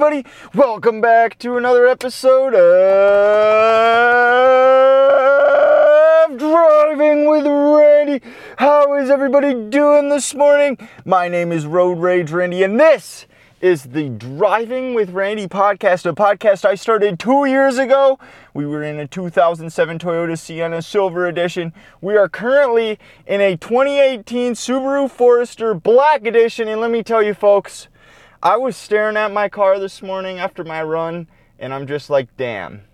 everybody? Welcome back to another episode of Driving with Randy. How is everybody doing this morning? My name is Road Rage Randy, and this is the Driving with Randy podcast, a podcast I started two years ago. We were in a 2007 Toyota Sienna Silver Edition. We are currently in a 2018 Subaru Forester Black Edition, and let me tell you, folks, I was staring at my car this morning after my run, and I'm just like, damn,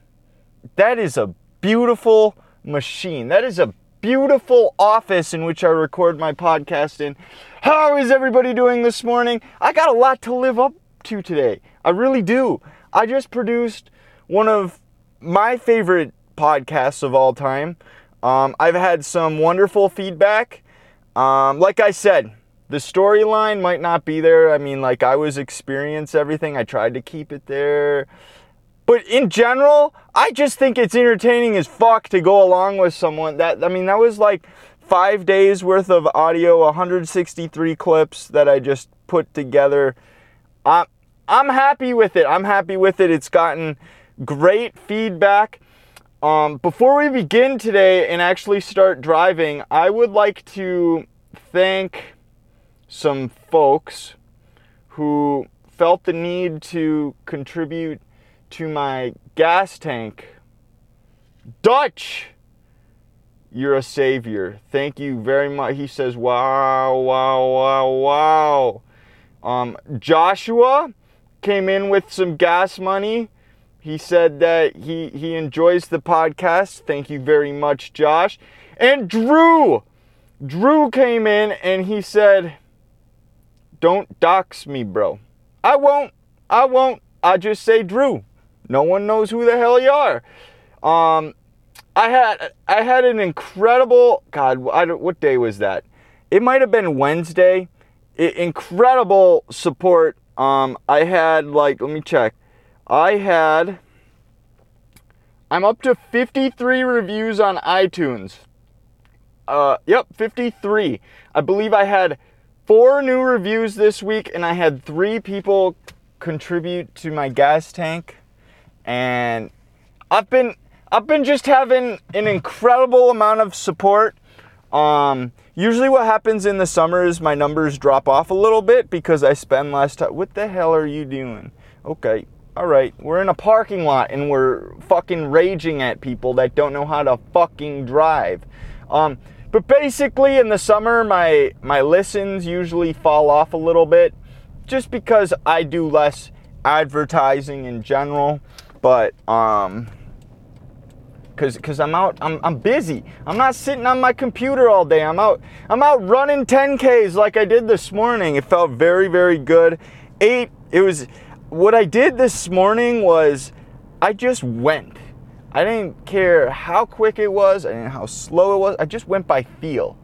that is a beautiful machine. That is a beautiful office in which I record my podcast in. How is everybody doing this morning? I got a lot to live up to today. I really do. I just produced one of my favorite podcasts of all time. Um, I've had some wonderful feedback. Um, like I said, the storyline might not be there. I mean, like I was experience everything. I tried to keep it there. But in general, I just think it's entertaining as fuck to go along with someone that I mean that was like 5 days worth of audio, 163 clips that I just put together. I'm I'm happy with it. I'm happy with it. It's gotten great feedback. Um, before we begin today and actually start driving, I would like to thank some folks who felt the need to contribute to my gas tank. Dutch, you're a savior. Thank you very much. He says, wow, wow, wow, wow. Um, Joshua came in with some gas money. He said that he, he enjoys the podcast. Thank you very much, Josh. And Drew, Drew came in and he said, Don't dox me, bro. I won't. I won't. I just say Drew. No one knows who the hell you are. Um, I had I had an incredible God. I what day was that? It might have been Wednesday. I, incredible support. Um, I had like let me check. I had. I'm up to 53 reviews on iTunes. Uh, yep, 53. I believe I had four new reviews this week, and I had three people contribute to my gas tank and I've been I've been just having an incredible amount of support. Um, usually, what happens in the summer is my numbers drop off a little bit because I spend less time. What the hell are you doing? Okay, all right, we're in a parking lot and we're fucking raging at people that don't know how to fucking drive. Um, but basically, in the summer, my my listens usually fall off a little bit, just because I do less advertising in general. But um because because I'm out I'm, I'm busy. I'm not sitting on my computer all day. I'm out I'm out running 10Ks like I did this morning. It felt very very good. Eight it was what I did this morning was I just went I didn't care how quick it was didn't how slow it was I just went by feel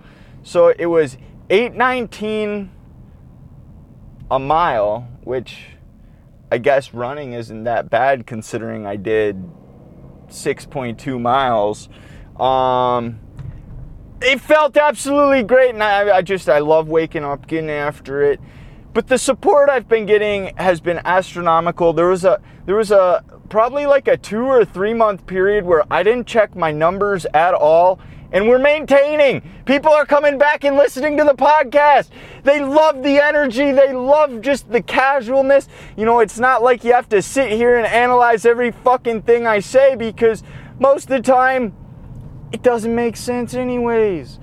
so it was 819 a mile which I guess running isn't that bad considering I did 6.2 miles. Um, it felt absolutely great, and I, I just I love waking up, getting after it. But the support I've been getting has been astronomical. There was a there was a probably like a two or three month period where I didn't check my numbers at all, and we're maintaining. People are coming back and listening to the podcast. They love the energy, they love just the casualness. You know, it's not like you have to sit here and analyze every fucking thing I say because most of the time it doesn't make sense anyways.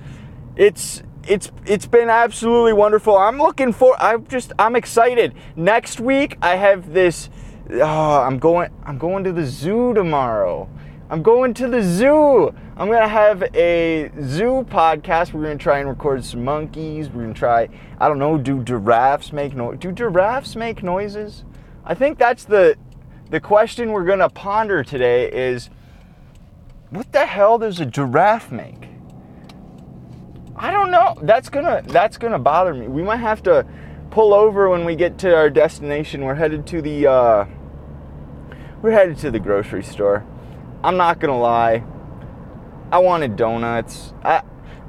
It's it's it's been absolutely wonderful. I'm looking for I'm just I'm excited. Next week I have this oh, I'm going I'm going to the zoo tomorrow. I'm going to the zoo. I'm gonna have a zoo podcast. We're gonna try and record some monkeys. We're gonna try, I don't know, do giraffes make noise? Do giraffes make noises? I think that's the the question we're gonna ponder today is what the hell does a giraffe make? I don't know. That's gonna that's gonna bother me. We might have to pull over when we get to our destination. We're headed to the uh, we're headed to the grocery store. I'm not gonna lie. I wanted donuts. I,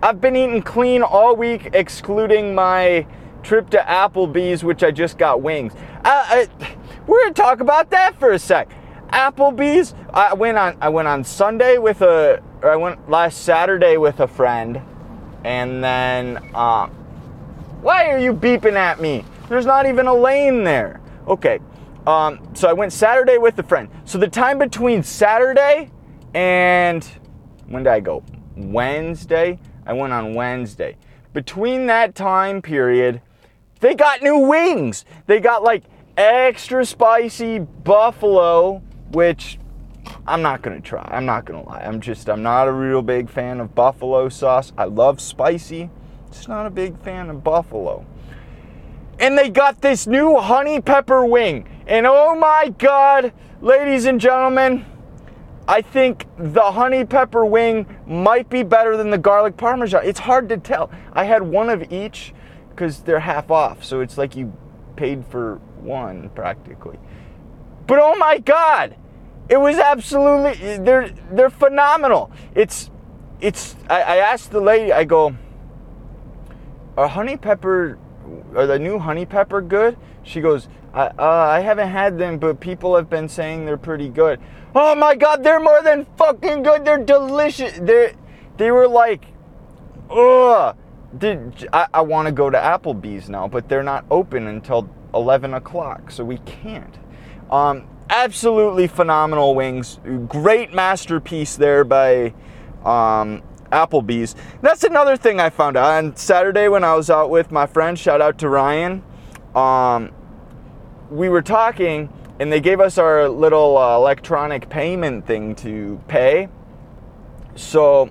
I've been eating clean all week, excluding my trip to Applebee's, which I just got wings. I, I, we're gonna talk about that for a sec. Applebee's. I went on. I went on Sunday with a. I went last Saturday with a friend, and then. Uh, why are you beeping at me? There's not even a lane there. Okay. Um, so I went Saturday with a friend. So the time between Saturday and when did I go? Wednesday. I went on Wednesday. Between that time period, they got new wings. They got like extra spicy buffalo, which I'm not gonna try. I'm not gonna lie. I'm just, I'm not a real big fan of buffalo sauce. I love spicy, just not a big fan of buffalo. And they got this new honey pepper wing. And oh my God, ladies and gentlemen, I think the honey pepper wing might be better than the garlic parmesan. It's hard to tell. I had one of each because they're half off. So it's like you paid for one practically. But oh my God, it was absolutely, they're, they're phenomenal. It's, it's, I, I asked the lady, I go, are honey pepper, are the new honey pepper good? She goes, I, uh, I haven't had them, but people have been saying they're pretty good. Oh my god, they're more than fucking good. They're delicious. They they were like, ugh. Did I, I want to go to Applebee's now, but they're not open until 11 o'clock, so we can't. Um, absolutely phenomenal wings. Great masterpiece there by um, Applebee's. That's another thing I found out on Saturday when I was out with my friend. Shout out to Ryan. Um, we were talking and they gave us our little uh, electronic payment thing to pay. So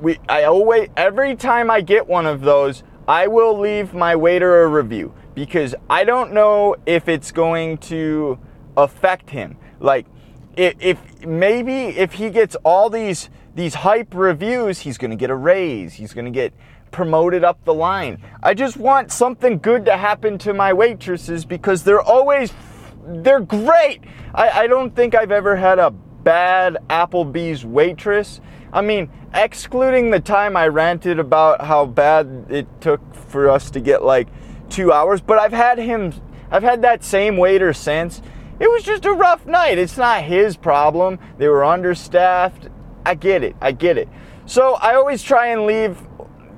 we I always every time I get one of those, I will leave my waiter a review because I don't know if it's going to affect him. Like if, if maybe if he gets all these these hype reviews, he's going to get a raise. He's going to get promoted up the line. I just want something good to happen to my waitresses because they're always, they're great. I, I don't think I've ever had a bad Applebee's waitress. I mean, excluding the time I ranted about how bad it took for us to get like two hours, but I've had him, I've had that same waiter since. It was just a rough night. It's not his problem. They were understaffed. I get it. I get it. So I always try and leave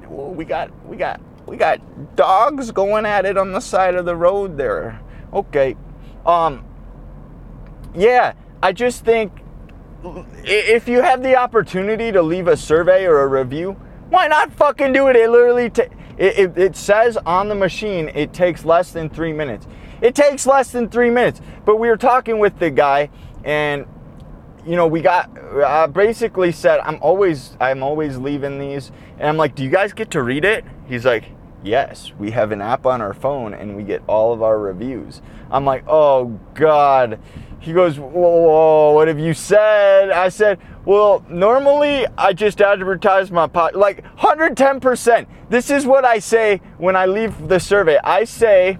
we got we got we got dogs going at it on the side of the road there. Okay. Um yeah, I just think if you have the opportunity to leave a survey or a review, why not fucking do it? It literally it, it, it says on the machine it takes less than three minutes. It takes less than three minutes. But we were talking with the guy, and you know, we got uh, basically said, I'm always, I'm always leaving these, and I'm like, do you guys get to read it? He's like, yes, we have an app on our phone, and we get all of our reviews. I'm like, oh god. He goes, whoa, what have you said? I said, well, normally I just advertise my pot, like 110%. This is what I say when I leave the survey. I say,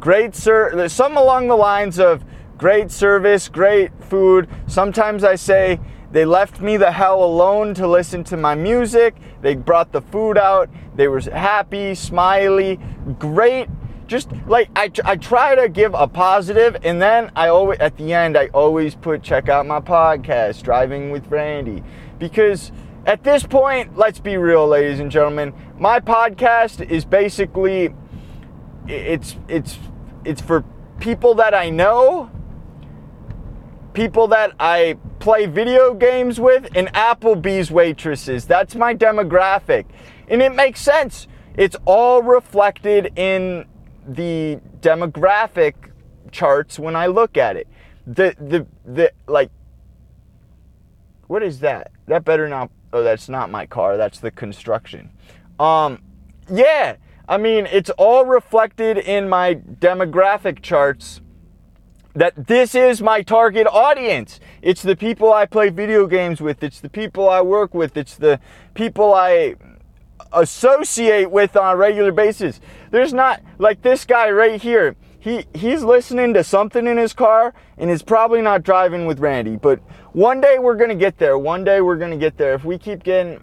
great sir, something along the lines of great service, great food. Sometimes I say, they left me the hell alone to listen to my music. They brought the food out. They were happy, smiley, great. Just like I, I try to give a positive, and then I always at the end I always put check out my podcast, driving with Randy, because at this point, let's be real, ladies and gentlemen, my podcast is basically it's it's it's for people that I know people that I play video games with, and Applebee's waitresses. That's my demographic. And it makes sense. It's all reflected in the demographic charts when I look at it. The the the like what is that? That better not oh that's not my car, that's the construction. Um yeah, I mean it's all reflected in my demographic charts that this is my target audience. It's the people I play video games with, it's the people I work with, it's the people I associate with on a regular basis. There's not like this guy right here. He he's listening to something in his car and is probably not driving with Randy, but one day we're to get there. One day we're to get there. If we keep getting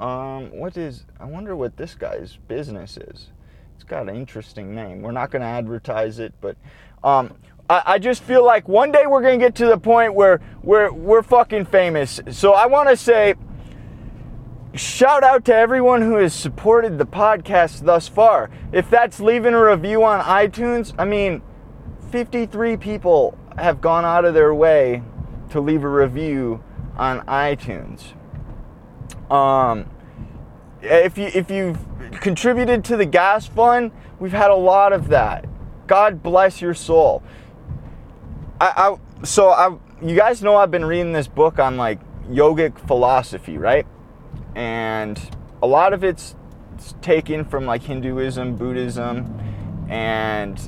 um what is I wonder what this guy's business is. It's got an interesting name. We're not to advertise it, but um, I, just feel like one day we're to get to the point where we're, we're fucking famous. So I want to say shout out to everyone who has supported the podcast thus far. If that's leaving a review on iTunes, I mean, 53 people have gone out of their way to leave a review on iTunes. Um, if you if you've contributed to the gas fund, we've had a lot of that. God bless your soul. I, I so I you guys know I've been reading this book on like yogic philosophy, right? And a lot of it's taken from like Hinduism, Buddhism, and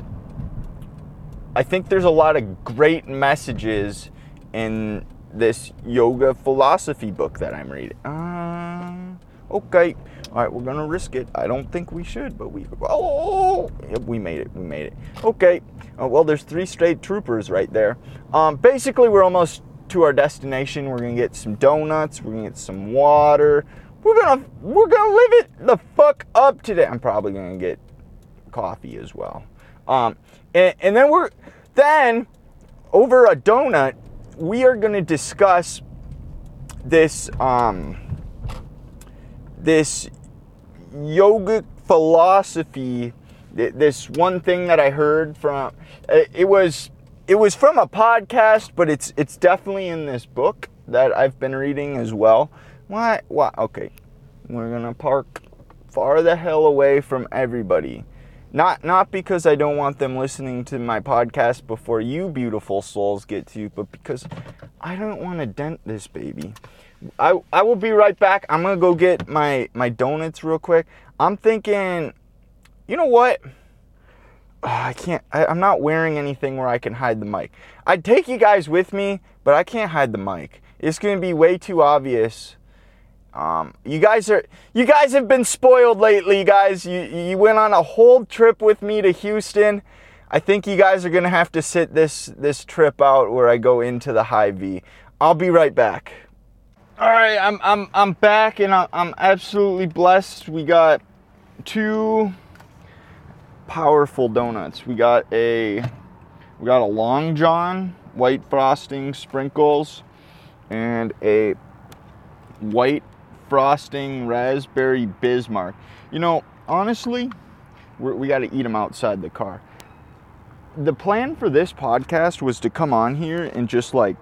I think there's a lot of great messages in this yoga philosophy book that I'm reading. Uh, okay, all right, we're gonna risk it. I don't think we should, but we oh, we made it. We made it. Okay. Uh, well, there's three straight troopers right there. Um, basically, we're almost to our destination. We're gonna get some donuts. We're gonna get some water. We're gonna we're gonna live it the fuck up today. I'm probably gonna get coffee as well. Um, and, and then we're then over a donut, we are gonna discuss this um this yogic philosophy. This one thing that I heard from it was it was from a podcast, but it's it's definitely in this book that I've been reading as well. Why? Why? Okay, we're gonna park far the hell away from everybody. Not not because I don't want them listening to my podcast before you beautiful souls get to you, but because I don't want to dent this baby. I I will be right back. I'm gonna go get my my donuts real quick. I'm thinking, you know what? I can't, I, I'm not wearing anything where I can hide the mic. I'd take you guys with me, but I can't hide the mic. It's going to be way too obvious. Um, you guys are, you guys have been spoiled lately, guys. You, you went on a whole trip with me to Houston. I think you guys are going to have to sit this, this trip out where I go into the Hy-Vee. I'll be right back. All right, I'm, I'm, I'm back and I'm absolutely blessed. We got two powerful donuts. We got a we got a long john, white frosting sprinkles, and a white frosting raspberry Bismarck. You know, honestly, we got to eat them outside the car. The plan for this podcast was to come on here and just like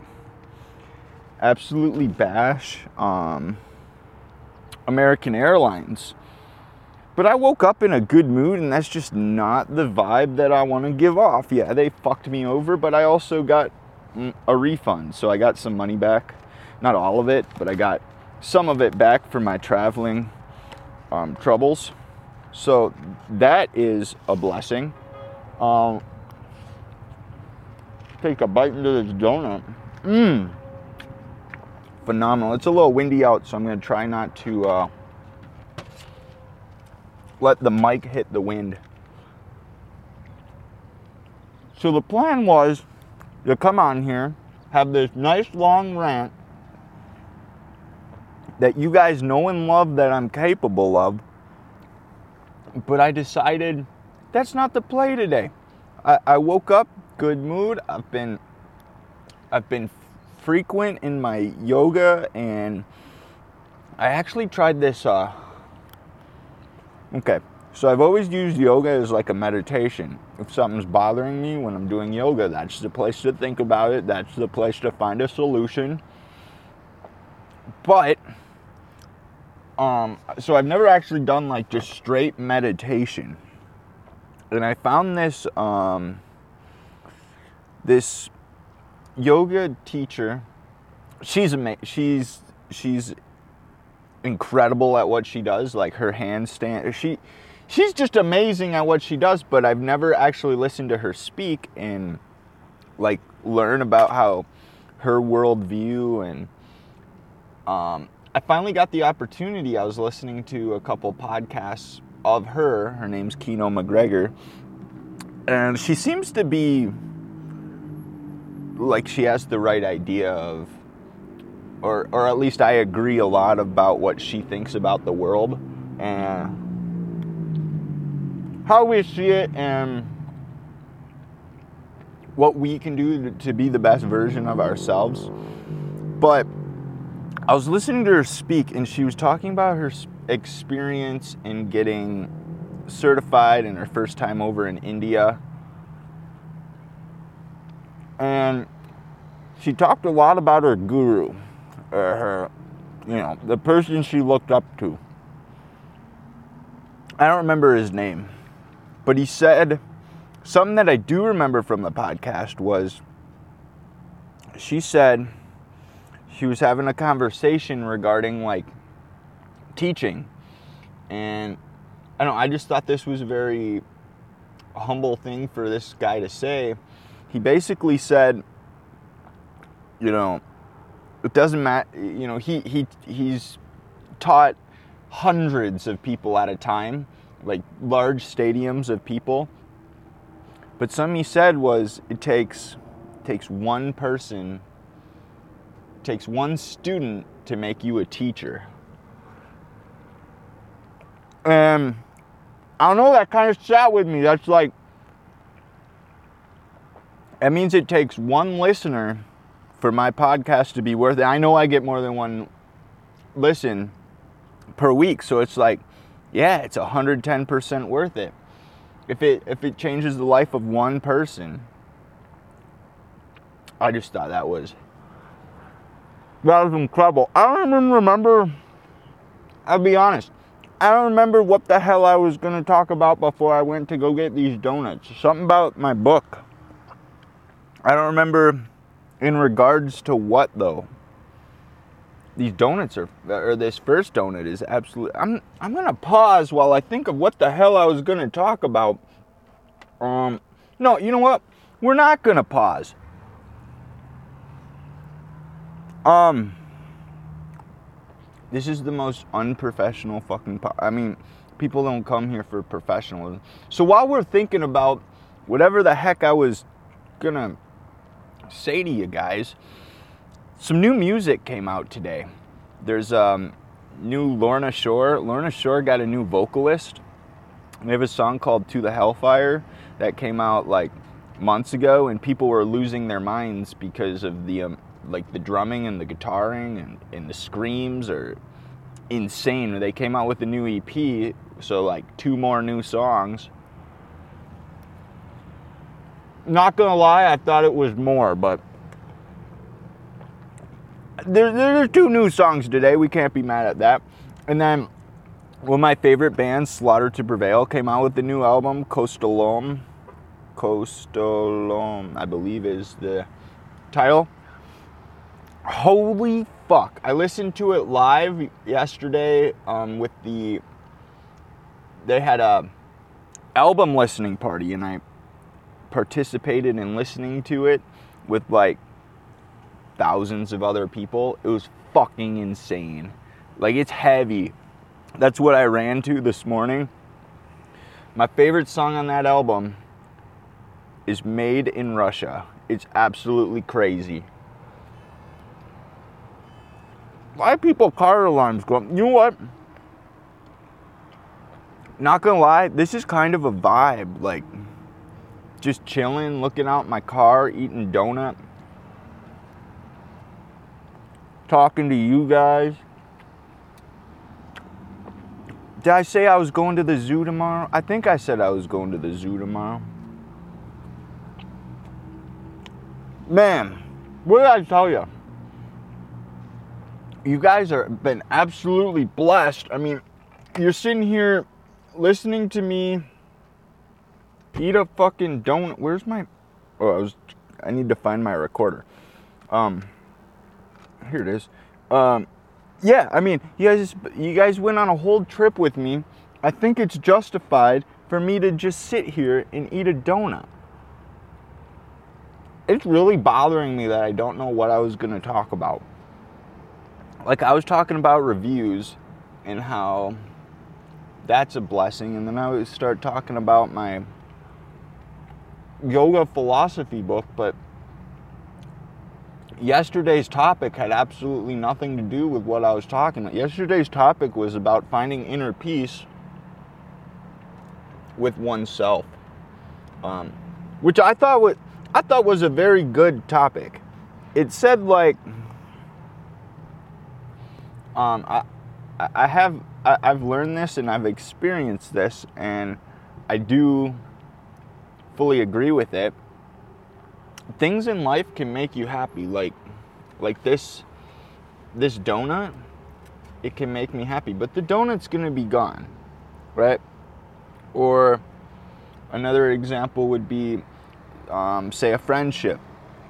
absolutely bash um, American Airlines but I woke up in a good mood, and that's just not the vibe that I want to give off. Yeah, they fucked me over, but I also got mm, a refund. So I got some money back. Not all of it, but I got some of it back for my traveling um, troubles. So that is a blessing. Um, take a bite into this donut. Mmm. Phenomenal. It's a little windy out, so I'm going to try not to. Uh, let the mic hit the wind. So the plan was to come on here, have this nice long rant that you guys know and love that I'm capable of. But I decided that's not the play today. I, I woke up good mood. I've been I've been frequent in my yoga and I actually tried this uh, Okay, so I've always used yoga as like a meditation. If something's bothering me when I'm doing yoga, that's the place to think about it, that's the place to find a solution. But, um, so I've never actually done like just straight meditation. And I found this, um, this yoga teacher. She's amazing. She's she's incredible at what she does. Like her handstand, she she's just amazing at what she does. But I've never actually listened to her speak and like learn about how her worldview and um, I finally got the opportunity. I was listening to a couple podcasts of her. Her name's Kino MacGregor, and she seems to be like she has the right idea of or or at least I agree a lot about what she thinks about the world. And how we see it and what we can do to be the best version of ourselves. But I was listening to her speak, and she was talking about her experience in getting certified in her first time over in India. And she talked a lot about her guru, uh, her, you know, the person she looked up to. I don't remember his name, but he said something that I do remember from the podcast was she said she was having a conversation regarding like teaching and I don't know, I just thought this was a very humble thing for this guy to say. He basically said, you know, it doesn't matter, you know, he, he, he's taught hundreds of people at a time, like large stadiums of people. But something he said was it takes takes one person, takes one student to make you a teacher. And I don't know, that kind of sat with me. That's like, that means it takes one listener for my podcast to be worth it. I know I get more than one listen per week, so it's like, yeah, it's 110% worth it. If it if it changes the life of one person, I just thought that was that was incredible. I don't even remember. I'll be honest. I don't remember what the hell I was going to talk about before I went to go get these donuts. Something about my book. I don't remember in regards to what though. These donuts are, or this first donut is absolutely. I'm I'm gonna pause while I think of what the hell I was gonna talk about. Um, no, you know what? We're not gonna pause. Um, this is the most unprofessional fucking. Po- I mean, people don't come here for professionalism. So while we're thinking about whatever the heck I was gonna say to you guys, some new music came out today. There's um, new Lorna Shore. Lorna Shore got a new vocalist. They have a song called "To the Hellfire" that came out like months ago, and people were losing their minds because of the um, like the drumming and the guitaring and, and the screams are insane. They came out with a new EP, so like two more new songs. Not gonna lie, I thought it was more, but there, there's two new songs today. We can't be mad at that. And then one of my favorite bands, Slaughter to Prevail, came out with the new album, Kostolom. Kostolom, I believe is the title. Holy fuck. I listened to it live yesterday um, with the. They had a album listening party, and I participated in listening to it with like thousands of other people. It was fucking insane. Like it's heavy. That's what I ran to this morning. My favorite song on that album is Made in Russia. It's absolutely crazy. Why people car alarms go? You know what? Not gonna lie, this is kind of a vibe. Like just chilling, looking out my car, eating donut talking to you guys. Did I say I was going to the zoo tomorrow? I think I said I was going to the zoo tomorrow. Man, what did I tell you? You guys have been absolutely blessed. I mean, you're sitting here listening to me eat a fucking donut. Where's my? Oh, I was. I need to find my recorder. Um, here it is. Um, yeah, I mean, you guys, you guys went on a whole trip with me. I think it's justified for me to just sit here and eat a donut. It's really bothering me that I don't know what I was to talk about. Like, I was talking about reviews and how that's a blessing, and then I would start talking about my yoga philosophy book, but yesterday's topic had absolutely nothing to do with what I was talking about. Yesterday's topic was about finding inner peace with oneself, um, which I thought was I thought was a very good topic. It said like, um, I I have I, I've learned this and I've experienced this, and I do fully agree with it. Things in life can make you happy, like like this this donut. It can make me happy, but the donut's gonna be gone, right? Or another example would be, um, say, a friendship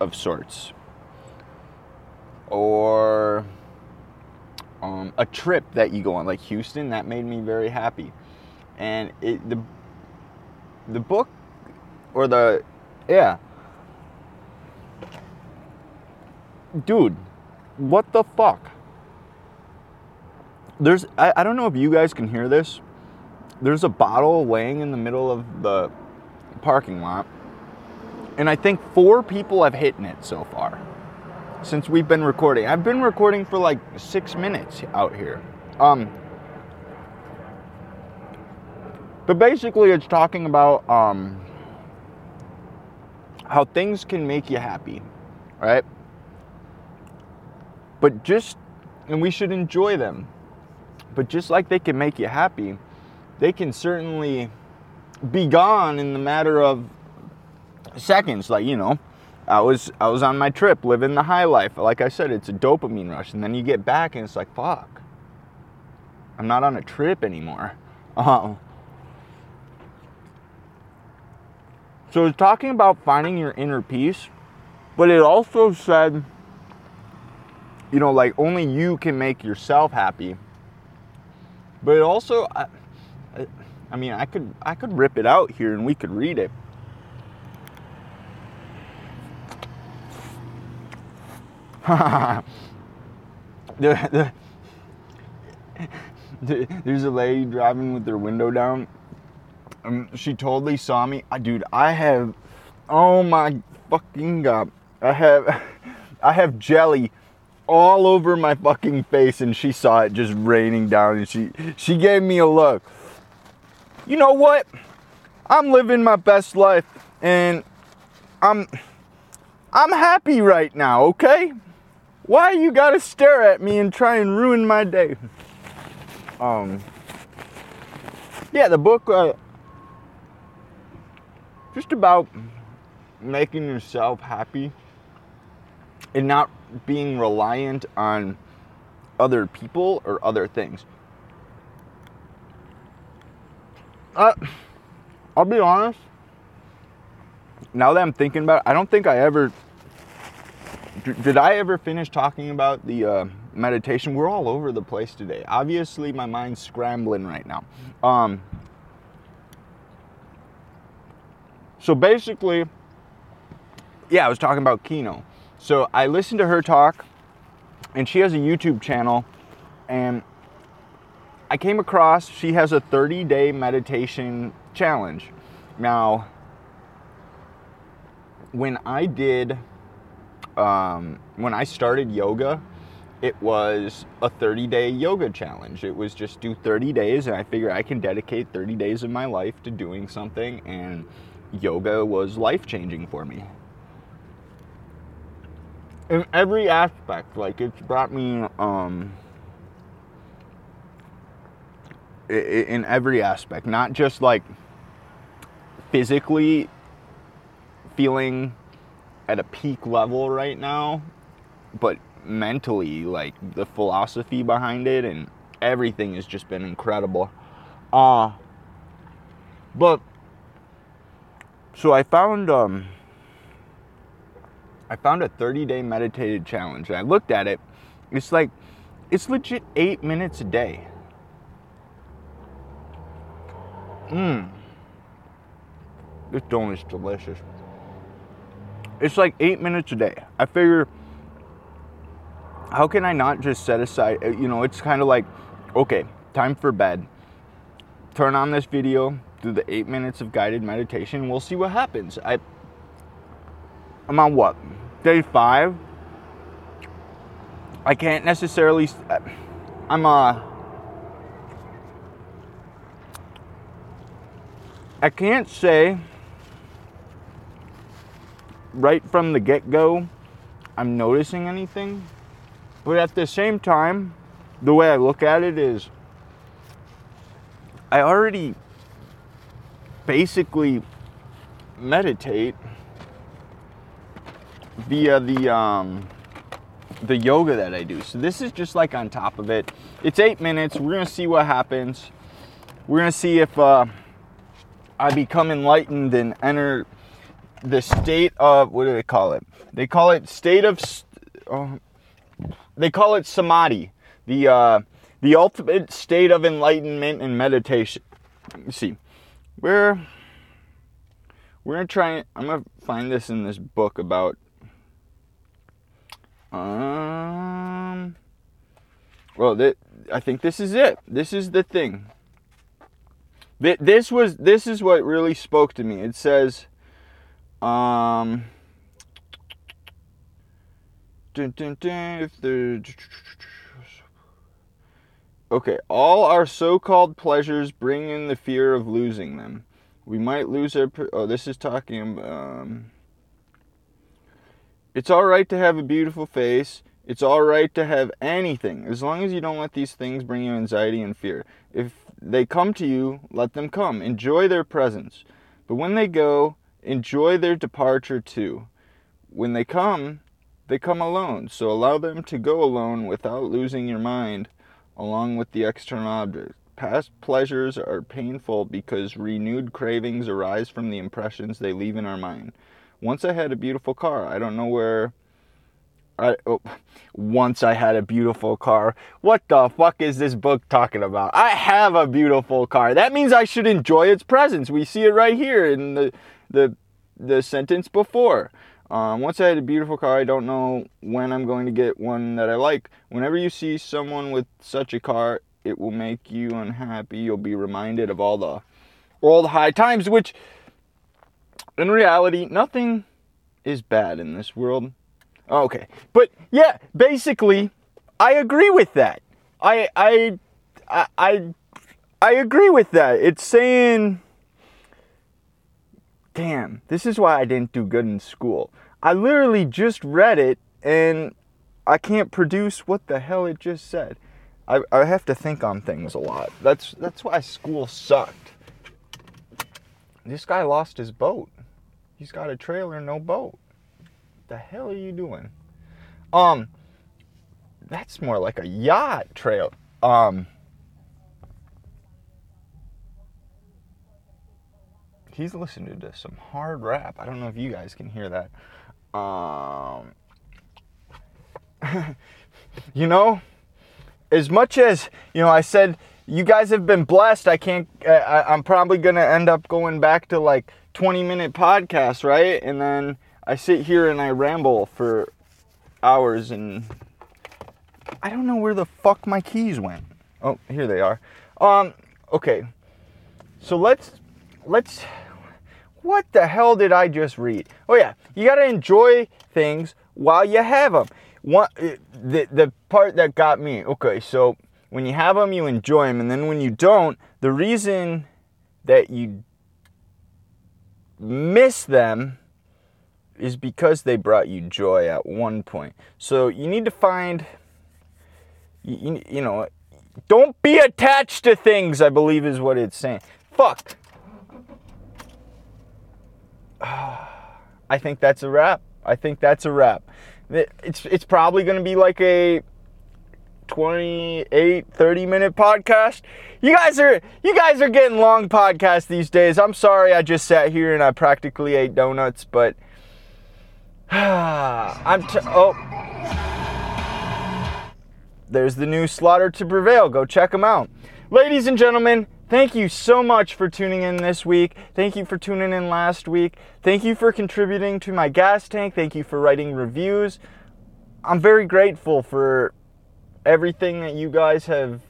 of sorts, or um, a trip that you go on, like Houston. That made me very happy, and it the the book or the yeah. Dude what the fuck? There's I, I don't know if you guys can hear this. There's a bottle laying in the middle of the parking lot and i think four people have hit it so far since we've been recording. I've been recording for like six minutes out here. Um but basically it's talking about um how things can make you happy, right? But just, and we should enjoy them. But just like they can make you happy, they can certainly be gone in the matter of seconds. Like, you know, I was I was on my trip living the high life. Like I said, it's a dopamine rush. And then you get back and it's like, fuck. I'm not on a trip anymore. Uh, So it's talking about finding your inner peace, but it also said, you know, like only you can make yourself happy. But it also, I, I mean, I could I could rip it out here and we could read it. the, the, there's a lady driving with their window down um, she totally saw me. Uh, dude, I have, oh my fucking god, I have, I have jelly all over my fucking face, and she saw it just raining down, and she she gave me a look. You know what? I'm living my best life, and I'm I'm happy right now. Okay? Why you gotta stare at me and try and ruin my day? Um. Yeah, the book. Uh, just about making yourself happy and not being reliant on other people or other things. Uh, I'll be honest. Now that I'm thinking about it, I don't think I ever. Did I ever finish talking about the uh, meditation? We're all over the place today. Obviously, my mind's scrambling right now. Um, So basically, yeah, I was talking about Kino. So I listened to her talk, and she has a YouTube channel, and I came across she has a 30 day meditation challenge. Now, when I did, um, when I started yoga, it was a 30 day yoga challenge. It was just do 30 days, and I figured I can dedicate 30 days of my life to doing something and yoga was life changing for me. In every aspect, like it's brought me, um, in every aspect, not just like physically feeling at a peak level right now, but mentally, like the philosophy behind it and everything has just been incredible. Uh, but so I found um, I found a 30 day meditated challenge. And I looked at it. It's like it's legit eight minutes a day. Mmm. This donut's delicious. It's like eight minutes a day. I figure, how can I not just set aside, uh, you know, it's kind of like, okay, time for bed. Turn on this video, do the eight minutes of guided meditation. We'll see what happens. I, I'm on what? Day five. I can't necessarily. I'm uh. I can't say right from the get go I'm noticing anything, but at the same time, the way I look at it is I already basically meditate via the um, the yoga that I do. So this is just like on top of it. It's eight minutes. We're gonna see what happens. We're gonna see if uh, I become enlightened and enter the state of what do they call it? They call it state of. Uh, they call it samadhi, the uh, the ultimate state of enlightenment and meditation. Let me see, we're we're gonna try. I'm gonna find this in this book about. Um. Well, I think this is it. This is the thing. This was this is what really spoke to me. It says um, dun, dun, dun, if okay, all our so-called pleasures bring in the fear of losing them. We might lose our. Oh, this is talking. Um, it's all right to have a beautiful face. It's all right to have anything, as long as you don't let these things bring you anxiety and fear. If they come to you, let them come. Enjoy their presence. But when they go, enjoy their departure too. When they come, they come alone, so allow them to go alone without losing your mind along with the external objects. Past pleasures are painful because renewed cravings arise from the impressions they leave in our mind. Once I had a beautiful car. I don't know where. I, oh, once I had a beautiful car. What the fuck is this book talking about? I have a beautiful car. That means I should enjoy its presence. We see it right here in the the the sentence before. Um, once I had a beautiful car, I don't know when I'm going to get one that I like. Whenever you see someone with such a car, it will make you unhappy. You'll be reminded of all the all the high times, which in reality, nothing is bad in this world. Okay, but yeah, basically, I agree with that. I I I I, I agree with that. It's saying damn, this is why I didn't do good in school. I literally just read it and I can't produce what the hell it just said. I, I have to think on things a lot. That's that's why school sucked. This guy lost his boat. He's got a trailer, no boat. The hell are you doing? Um, that's more like a yacht trail. Um, he's listening to some hard rap. I don't know if you guys can hear that. Um, you know, as much as you know, I said you guys have been blessed. I can't. I, I'm probably gonna end up going back to like 20 minute podcasts, right? And then I sit here and I ramble for hours, and I don't know where the fuck my keys went. Oh, here they are. Um, okay. So let's let's what the hell did I just read? Oh yeah, you got to enjoy things while you have them. One, uh, the the part that got me. Okay, so when you have them, you enjoy them, and then when you don't, the reason that you miss them is because they brought you joy at one point. So you need to find, you, you know, don't be attached to things. I believe is what it's saying. Fuck. I think that's a wrap. I think that's a wrap. It's it's probably going to be like a 28 30 minute podcast. You guys are you guys are getting long podcasts these days. I'm sorry I just sat here and I practically ate donuts, but I'm t- oh There's the new Slaughter to Prevail. Go check them out. Ladies and gentlemen, Thank you so much for tuning in this week. Thank you for tuning in last week. Thank you for contributing to my gas tank. Thank you for writing reviews. I'm very grateful for everything that you guys have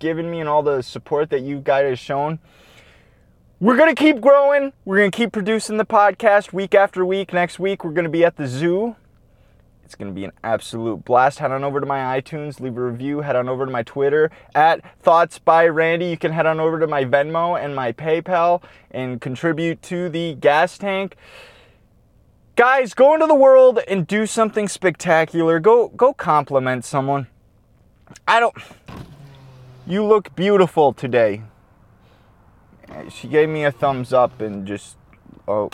given me and all the support that you guys have shown. We're going to keep growing. We're going to keep producing the podcast week after week. Next week, we're going to be at the zoo It's going to be an absolute blast. Head on over to my iTunes, leave a review. Head on over to my Twitter at Thoughts by Randy. You can head on over to my Venmo and my PayPal and contribute to the gas tank. Guys, go into the world and do something spectacular. Go go compliment someone. I don't You look beautiful today. She gave me a thumbs up and just oh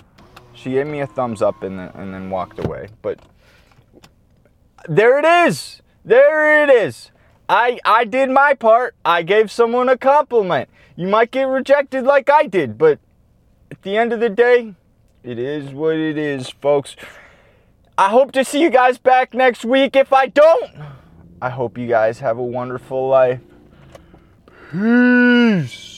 she gave me a thumbs up and then, and then walked away. But there it is. There it is. I, I did my part. I gave someone a compliment. You might get rejected like I did, but at the end of the day, it is what it is, folks. I hope to see you guys back next week. If I don't, I hope you guys have a wonderful life. Peace.